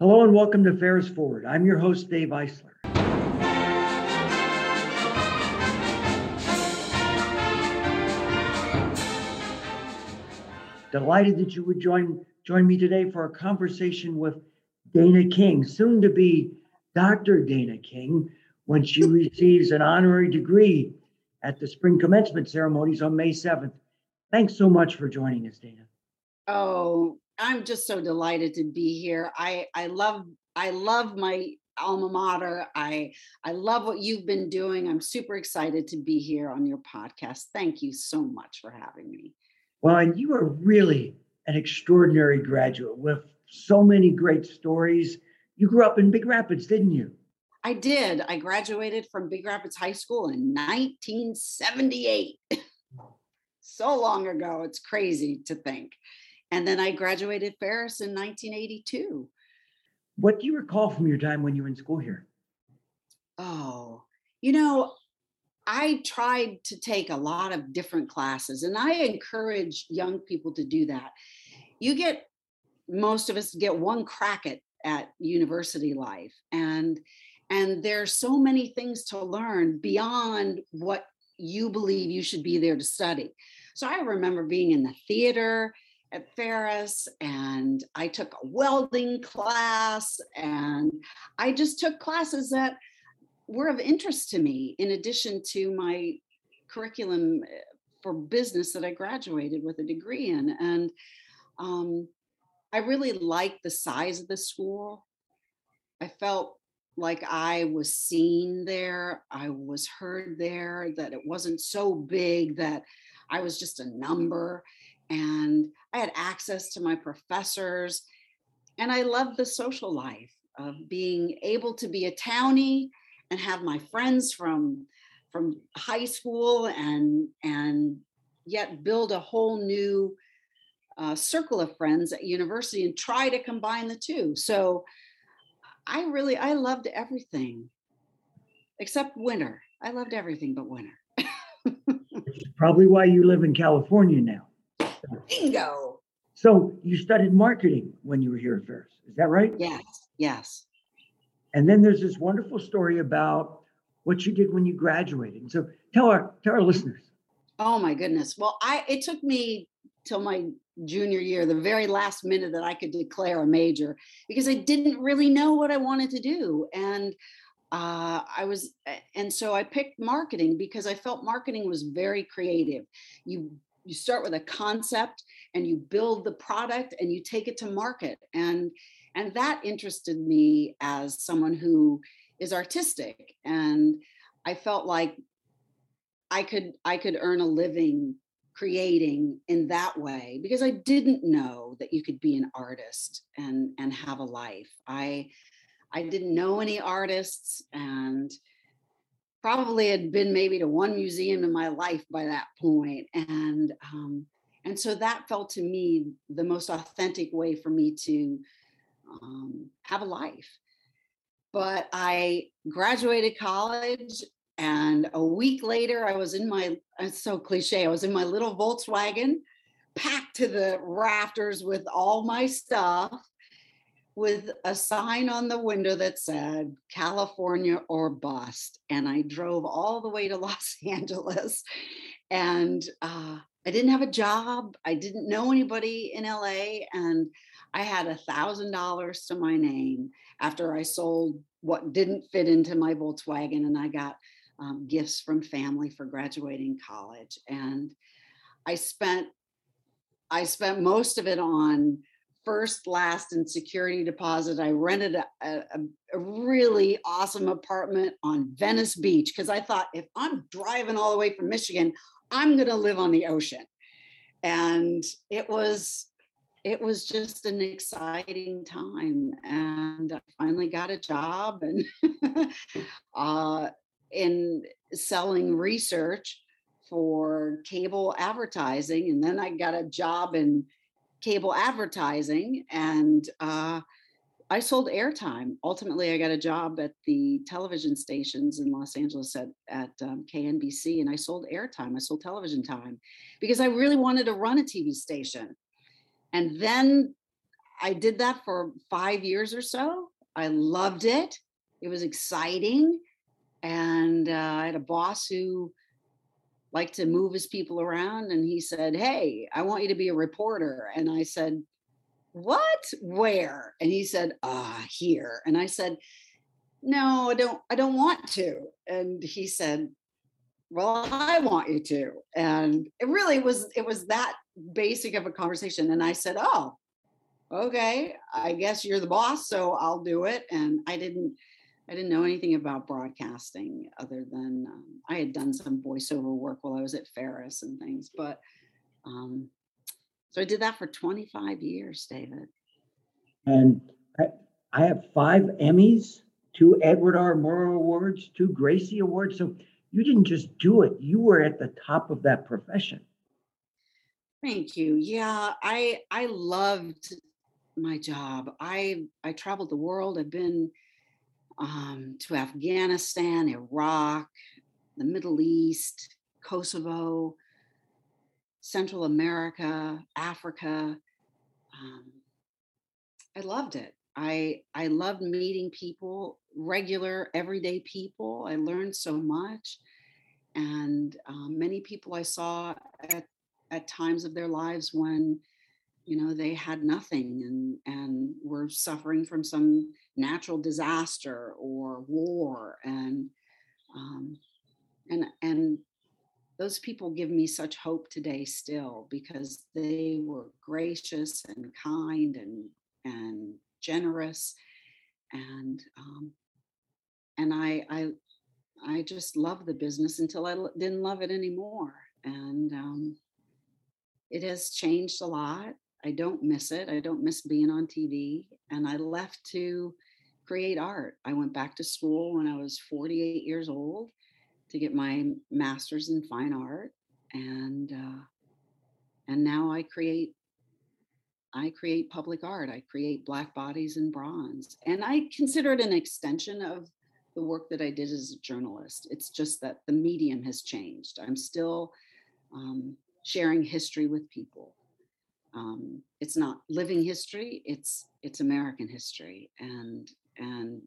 Hello and welcome to Ferris Forward. I'm your host, Dave Eisler. Delighted that you would join join me today for a conversation with Dana King, soon to be Dr. Dana King, when she receives an honorary degree at the spring commencement ceremonies on May 7th. Thanks so much for joining us, Dana. Oh, I'm just so delighted to be here. I I love I love my alma mater. I I love what you've been doing. I'm super excited to be here on your podcast. Thank you so much for having me. Well, and you are really an extraordinary graduate with so many great stories. You grew up in Big Rapids, didn't you? I did. I graduated from Big Rapids High School in 1978. so long ago. It's crazy to think. And then I graduated Ferris in 1982. What do you recall from your time when you were in school here? Oh, you know, I tried to take a lot of different classes, and I encourage young people to do that. You get most of us get one crack at at university life, and and there's so many things to learn beyond what you believe you should be there to study. So I remember being in the theater at Ferris and I took a welding class and I just took classes that were of interest to me in addition to my curriculum eh, for business that I graduated with a degree in. And um, I really liked the size of the school. I felt like I was seen there, I was heard there, that it wasn't so big that I was just a number and I had access to my professors. And I loved the social life of being able to be a townie and have my friends from from high school and and yet build a whole new uh, circle of friends at university and try to combine the two. So I really I loved everything except winter. I loved everything but winter. Probably why you live in California now. Bingo. So you studied marketing when you were here at Ferris. Is that right? Yes. Yes. And then there's this wonderful story about what you did when you graduated. And so tell our tell our listeners. Oh my goodness. Well, I it took me till my junior year, the very last minute that I could declare a major because I didn't really know what I wanted to do. And uh, I was, and so I picked marketing because I felt marketing was very creative. You you start with a concept and you build the product and you take it to market. And and that interested me as someone who is artistic. And i felt like i could i could earn a living creating in that way because i didn't know that you could be an artist and and have a life. I i didn't know any artists and probably had been maybe to one museum in my life by that point and um, and so that felt to me the most authentic way for me to um, have a life. But i graduated college and a week later i was in my it's so cliche i was in my little volkswagen packed to the rafters with all my stuff with a sign on the window that said California or bust. And I drove all the way to Los Angeles. And uh, I didn't have a job. I didn't know anybody in LA. And I had a thousand dollars to my name after I sold what didn't fit into my Volkswagen. And I got um, gifts from family for graduating college. And I spent I spent most of it on first, last, and security deposit, I rented a, a, a really awesome apartment on Venice Beach because I thought if I'm driving all the way from Michigan, I'm going to live on the ocean. And it was it was just an exciting time and i finally got a job and uh, in selling research for cable advertising and then i got a job in cable advertising and uh, I sold airtime. Ultimately, I got a job at the television stations in Los Angeles at, at um, KNBC, and I sold airtime. I sold television time because I really wanted to run a TV station. And then I did that for five years or so. I loved it. It was exciting. And uh, I had a boss who liked to move his people around. And he said, Hey, I want you to be a reporter. And I said, What? Where? And he said, Ah, here. And I said, No, I don't, I don't want to. And he said, Well, I want you to. And it really was, it was that basic of a conversation. And I said, Oh, okay, I guess you're the boss, so I'll do it. And I didn't, I didn't know anything about broadcasting other than um, I had done some voiceover work while I was at Ferris and things. But um, so I did that for 25 years, David. And I, I have five Emmys, two Edward R. Murrow Awards, two Gracie Awards. So you didn't just do it, you were at the top of that profession. Thank you. Yeah, I I loved my job. I I traveled the world. I've been um, to Afghanistan, Iraq, the Middle East, Kosovo, Central America, Africa. Um, I loved it. I I loved meeting people, regular, everyday people. I learned so much, and um, many people I saw at at times of their lives when you know they had nothing and and were suffering from some natural disaster or war and um, and and those people give me such hope today still because they were gracious and kind and and generous and um, and I I I just love the business until I didn't love it anymore and um, it has changed a lot I don't miss it. I don't miss being on TV. And I left to create art. I went back to school when I was 48 years old to get my master's in fine art. And uh, and now I create I create public art. I create black bodies in bronze. And I consider it an extension of the work that I did as a journalist. It's just that the medium has changed. I'm still um, sharing history with people um, it's not living history it's it's american history and and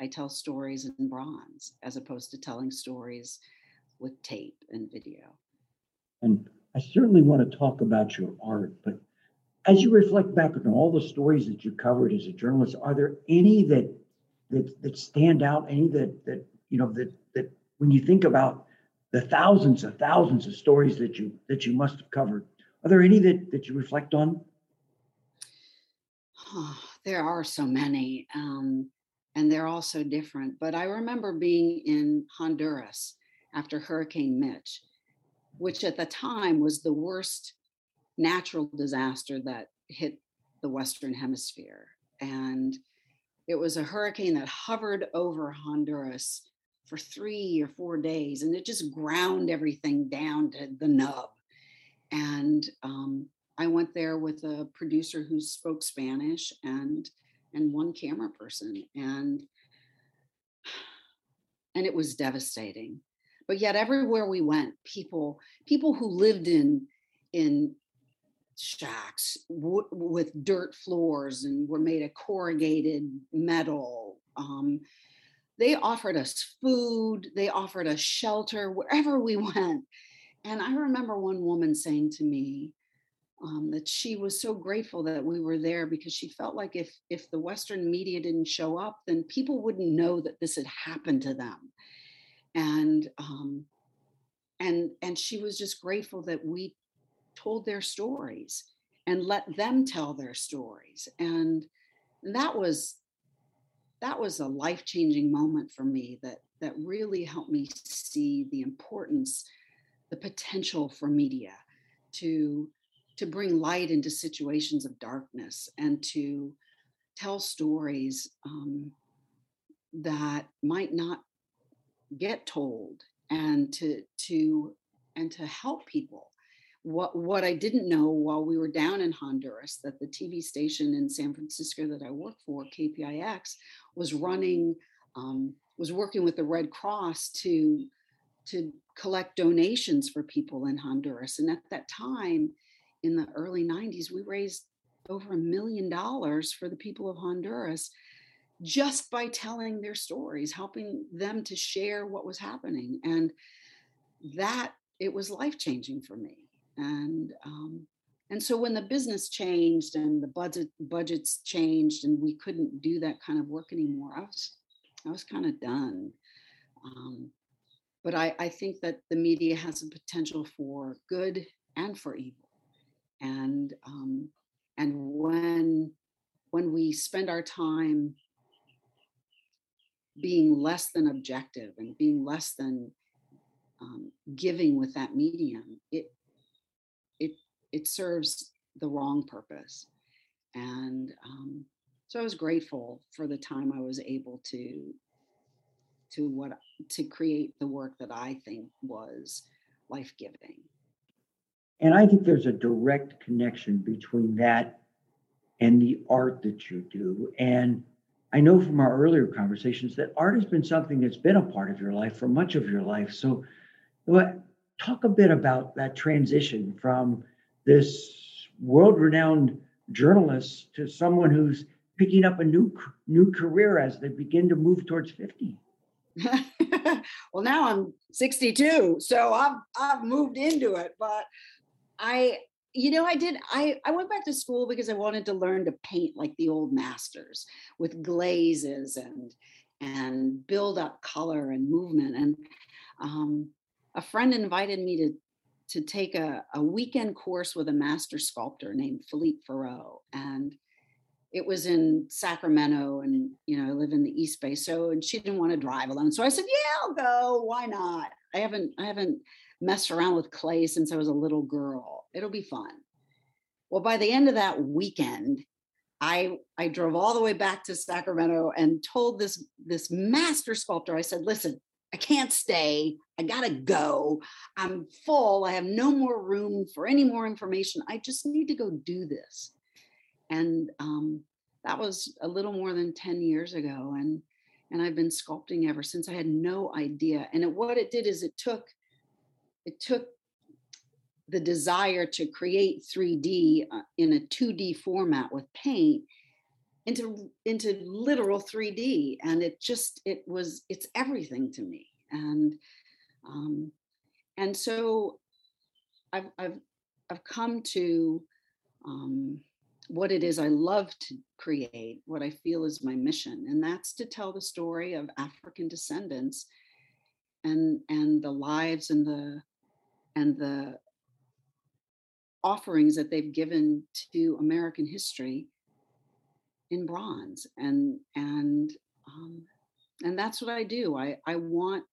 i tell stories in bronze as opposed to telling stories with tape and video and i certainly want to talk about your art but as you reflect back on all the stories that you covered as a journalist are there any that that that stand out any that that you know that that when you think about the thousands of thousands of stories that you that you must have covered are there any that, that you reflect on? There are so many, um, and they're all so different. But I remember being in Honduras after Hurricane Mitch, which at the time was the worst natural disaster that hit the Western Hemisphere. And it was a hurricane that hovered over Honduras for three or four days, and it just ground everything down to the nub and um, I went there with a producer who spoke Spanish and and one camera person and and it was devastating. But yet everywhere we went people people who lived in in shacks w- with dirt floors and were made of corrugated metal um, they offered us food they offered us shelter wherever we went. And I remember one woman saying to me um, that she was so grateful that we were there because she felt like if if the Western media didn't show up, then people wouldn't know that this had happened to them. And um, and and she was just grateful that we told their stories and let them tell their stories. And that was that was a life-changing moment for me that that really helped me see the importance the potential for media to to bring light into situations of darkness and to tell stories um, that might not get told and to to and to help people what what I didn't know while we were down in Honduras that the TV station in San Francisco that I worked for KPIX was running um, was working with the Red Cross to to collect donations for people in Honduras. And at that time, in the early 90s, we raised over a million dollars for the people of Honduras just by telling their stories, helping them to share what was happening. And that it was life changing for me. And um, and so when the business changed and the budget budgets changed and we couldn't do that kind of work anymore, I was I was kind of done. Um, but I, I think that the media has a potential for good and for evil. And um, and when when we spend our time being less than objective and being less than um, giving with that medium, it it it serves the wrong purpose. And um, so I was grateful for the time I was able to to what to create the work that I think was life giving. And I think there's a direct connection between that and the art that you do. And I know from our earlier conversations that art has been something that's been a part of your life for much of your life. So, talk a bit about that transition from this world renowned journalist to someone who's picking up a new new career as they begin to move towards 50 well now i'm 62 so i've i've moved into it but i you know i did i i went back to school because i wanted to learn to paint like the old masters with glazes and and build up color and movement and um, a friend invited me to to take a, a weekend course with a master sculptor named Philippe Faraut. And it was in Sacramento and, you know, I live in the East Bay. So, and she didn't want to drive alone. So I said, yeah, I'll go. Why not? I haven't, I haven't messed around with clay since I was a little girl. It'll be fun. Well, by the end of that weekend, I I drove all the way back to Sacramento and told this this master sculptor, I said, listen, I can't stay. I gotta go. I'm full. I have no more room for any more information. I just need to go do this. And um, that was a little more than 10 years ago. And and I've been sculpting ever since. I had no idea. And it, what it did is it took it took the desire to create 3D uh, in a 2D format with paint into into literal 3D, and it just it was it's everything to me, and um, and so I've I've I've come to um, what it is I love to create, what I feel is my mission, and that's to tell the story of African descendants and and the lives and the and the offerings that they've given to American history in bronze and and um, and that's what i do. I i want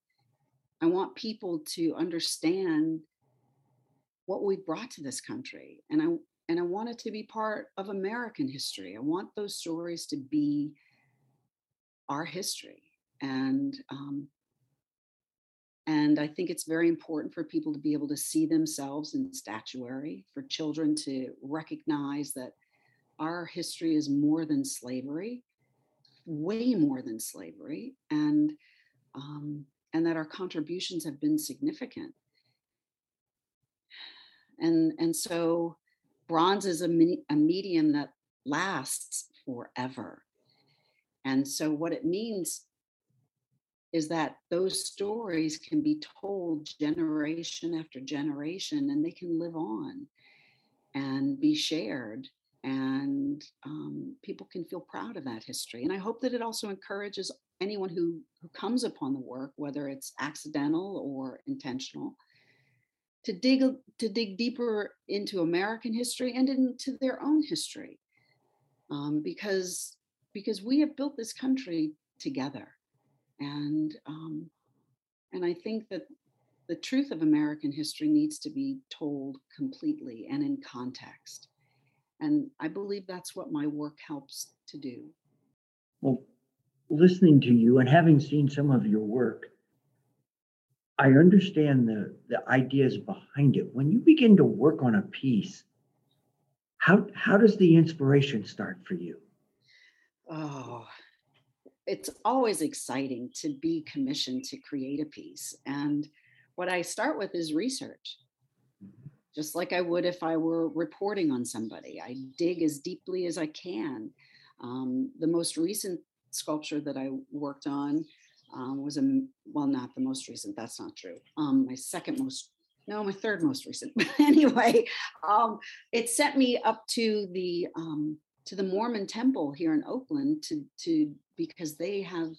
i want people to understand what we brought to this country and i and i want it to be part of american history. I want those stories to be our history and um, and I think it's very important for people to be able to see themselves in statuary, for children to recognize that our history is more than slavery, way more than slavery, and um, and that our contributions have been significant. And and so, bronze is a, mini, a medium that lasts forever. And so, what it means is that those stories can be told generation after generation and they can live on and be shared and um, people can feel proud of that history. And I hope that it also encourages anyone who who comes upon the work, whether it's accidental or intentional, to dig to dig deeper into American history and into their own history, um, because because we have built this country together, and um, and I think that the truth of American history needs to be told completely and in context. And I believe that's what my work helps to do. Well, listening to you and having seen some of your work, I understand the, the ideas behind it. When you begin to work on a piece, how, how does the inspiration start for you? Oh, it's always exciting to be commissioned to create a piece. And what I start with is research. Mm-hmm just like I would if I were reporting on somebody. I dig as deeply as I can. Um, the most recent sculpture that I worked on um, was a well, not the most recent. That's not true. Um, my second most, no, my third most recent. But anyway, um, it sent me up to the um, to the Mormon temple here in Oakland to to because they have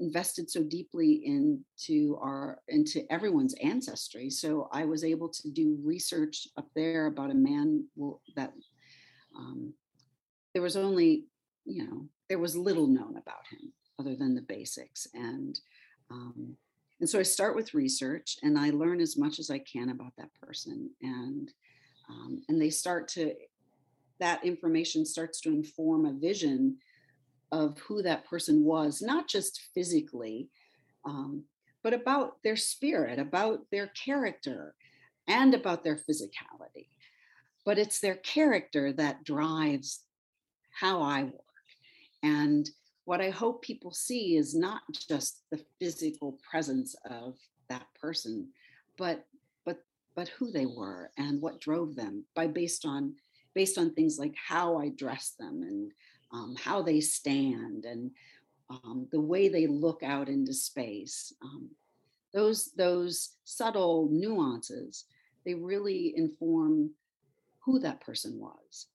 invested so deeply into our into everyone's ancestry. So i was able to do research up there about a man that um, there was only you know there was little known about him other than the basics. And um, and so i start with research and i learn as much as i can about that person. And um, and they start to that information starts to inform a vision of who that person was not just physically um, but about their spirit about their character and about their physicality. But it's their character that drives how i work. And what I hope people see is not just the physical presence of that person, but but but who they were and what drove them by based on based on things like how I dress them and um, how they stand and um, the way they look out into space. Um, those those subtle nuances they really inform who that person was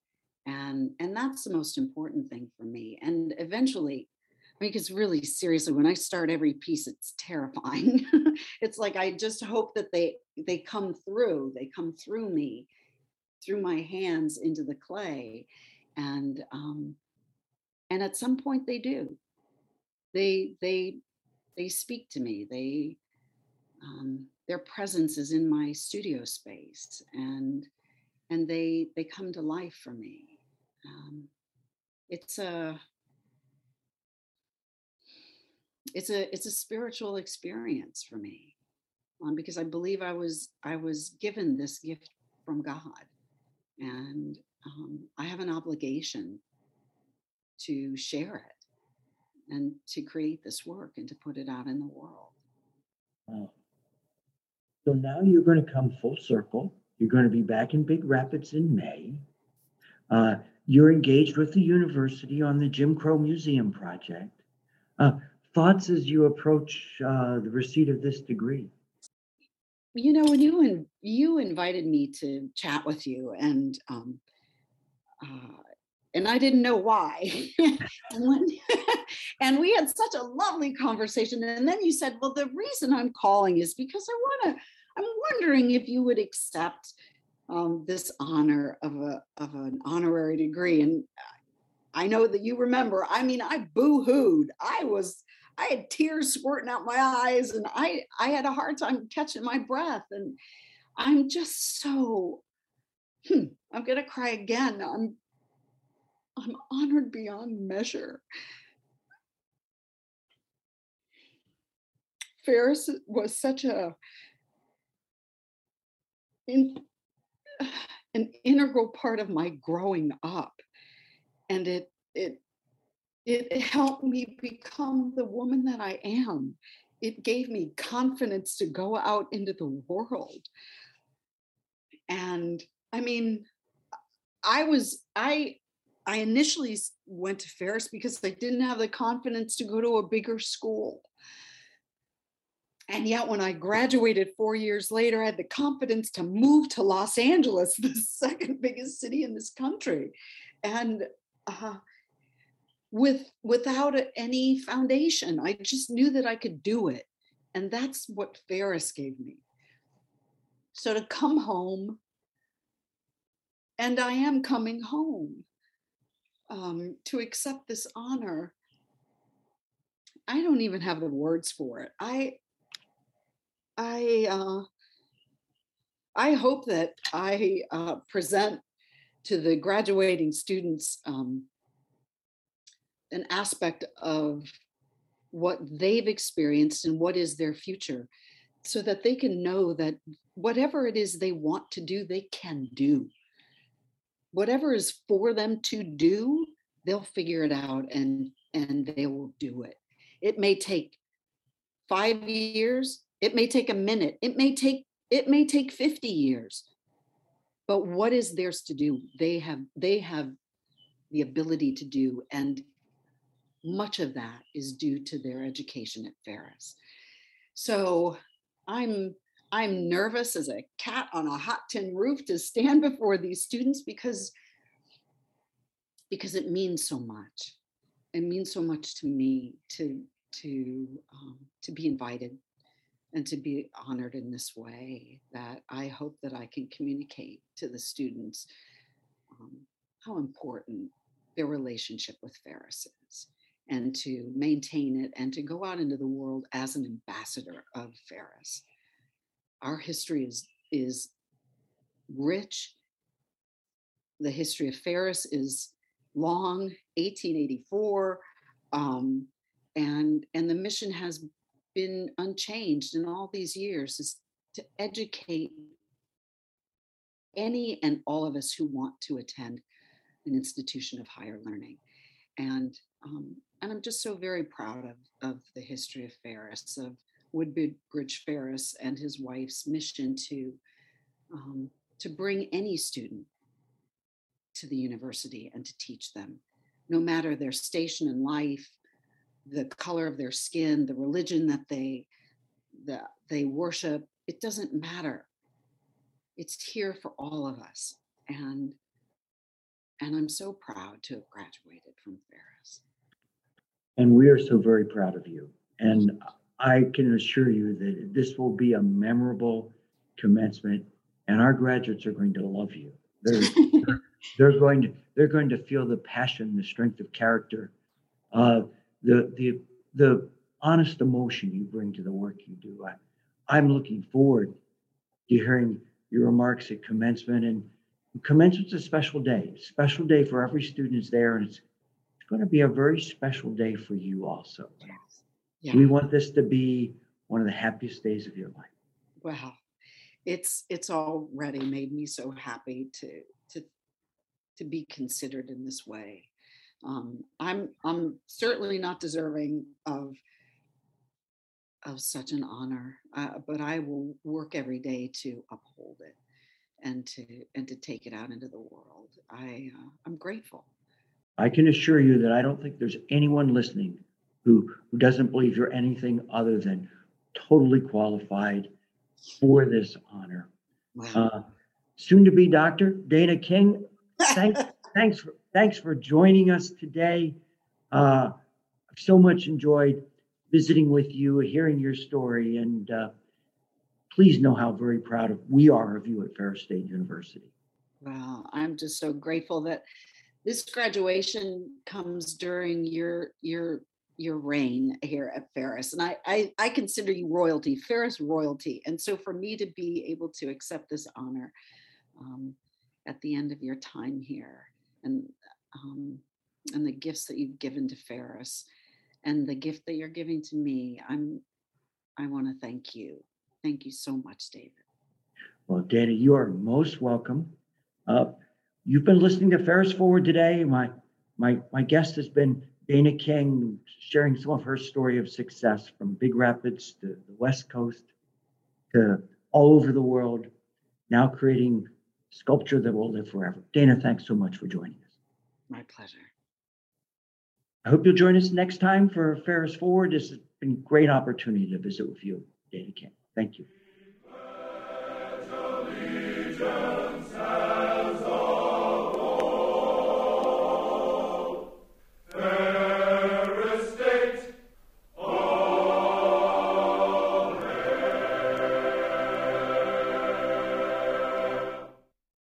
and and that's the most important thing for me and eventually I mean, because really seriously, when I start every piece, it's terrifying. it's like I just hope that they they come through, they come through me, through my hands into the clay, and um, and at some point they do. They they they speak to me. They um, their presence is in my studio space, and and they they come to life for me um, it's a it's a it's a spiritual experience for me um, because I believe I was I was given this gift from God, and um, I have an obligation to share it and to create this work and to put it out in the world. Wow. So now you're going to come full circle. You're going to be back in Big Rapids in May. Uh, you're engaged with the university on the Jim Crow Museum project. Uh, thoughts as you approach uh, the receipt of this degree? You know, when you in, you invited me to chat with you, and um, uh, and I didn't know why. and, when, and we had such a lovely conversation. And then you said, "Well, the reason I'm calling is because I want to. I'm wondering if you would accept um, this honor of a of an honorary degree. And I know that you remember. I mean, I boo-hooed. I was I had tears squirting out my eyes, and I I had a hard time catching my breath. And I'm just so hmm, I'm gonna cry again. I'm I'm honored beyond measure. Ferris was such a in, an integral part of my growing up and it it it helped me become the woman that I am. It gave me confidence to go out into the world. And I mean, I was I I initially went to Ferris because I didn't have the confidence to go to a bigger school. And yet, when I graduated four years later, I had the confidence to move to Los Angeles, the second biggest city in this country, and uh, with without any foundation, I just knew that I could do it, and that's what Ferris gave me. So to come home, and I am coming home um, to accept this honor. I don't even have the words for it. I I uh, I hope that I uh, present to the graduating students um, an aspect of what they've experienced and what is their future so that they can know that whatever it is they want to do, they can do. Whatever is for them to do, they'll figure it out and and they will do it. It may take five years, it may take a minute. It may take it may take 50 years. but what is theirs to do? They have they have the ability to do, and much of that is due to their education at Ferris. So I'm I'm nervous as a cat on a hot tin roof to stand before these students because because it means so much. It means so much to me to to um, to be invited and to be honored in this way that I hope that I can communicate to the students um, how important their relationship with Ferris is and to maintain it and to go out into the world as an ambassador of Ferris. Our history is, is rich. The history of Ferris is long, 1884. Um, and, and the mission has been unchanged in all these years is to educate any and all of us who want to attend an institution of higher learning. And um, and I'm just so very proud of, of the history of Ferris, of Woodbridge Ferris and his wife's mission to um, to bring any student to the university and to teach them, no matter their station in life, the color of their skin, the religion that they that they worship. It doesn't matter. It's here for all of us, and and I'm so proud to have graduated from Ferris. And we are so very proud of you. And I can assure you that this will be a memorable commencement, and our graduates are going to love you. They're, they're, going to they're going to feel the passion, the strength of character, uh, the the the honest emotion you bring to the work you do. I, I'm looking forward to hearing your remarks at commencement and commencement's a special day, special day for every student is there, and it's it's going to be a very special day for you also. Yes. Yeah. We want this to be one of the happiest days of your life. Wow, it's it's already made me so happy to to to be considered in this way. Um, I'm I'm certainly not deserving of of such an honor, uh, but I will work every day to uphold it and to and to take it out into the world. I uh, I'm grateful. I can assure you that I don't think there's anyone listening who who doesn't believe you're anything other than totally qualified for this honor. Wow. Uh, soon to be Dr. Dana King. Thanks, thanks for thanks for joining us today. Uh, I've so much enjoyed visiting with you, hearing your story, and uh, please know how very proud of we are of you at Ferris State University. Wow, I'm just so grateful that this graduation comes during your your your reign here at Ferris. And I, I, I consider you royalty, Ferris royalty. And so for me to be able to accept this honor um, at the end of your time here and um, and the gifts that you've given to Ferris and the gift that you're giving to me, I'm I want to thank you. Thank you so much, David. Well, Dana, you are most welcome. Uh, you've been listening to Ferris Forward today. My my my guest has been Dana King, sharing some of her story of success from Big Rapids to the West Coast to all over the world, now creating sculpture that will live forever. Dana, thanks so much for joining us. My pleasure. I hope you'll join us next time for Ferris Forward. This has been a great opportunity to visit with you, Dana King. Thank you.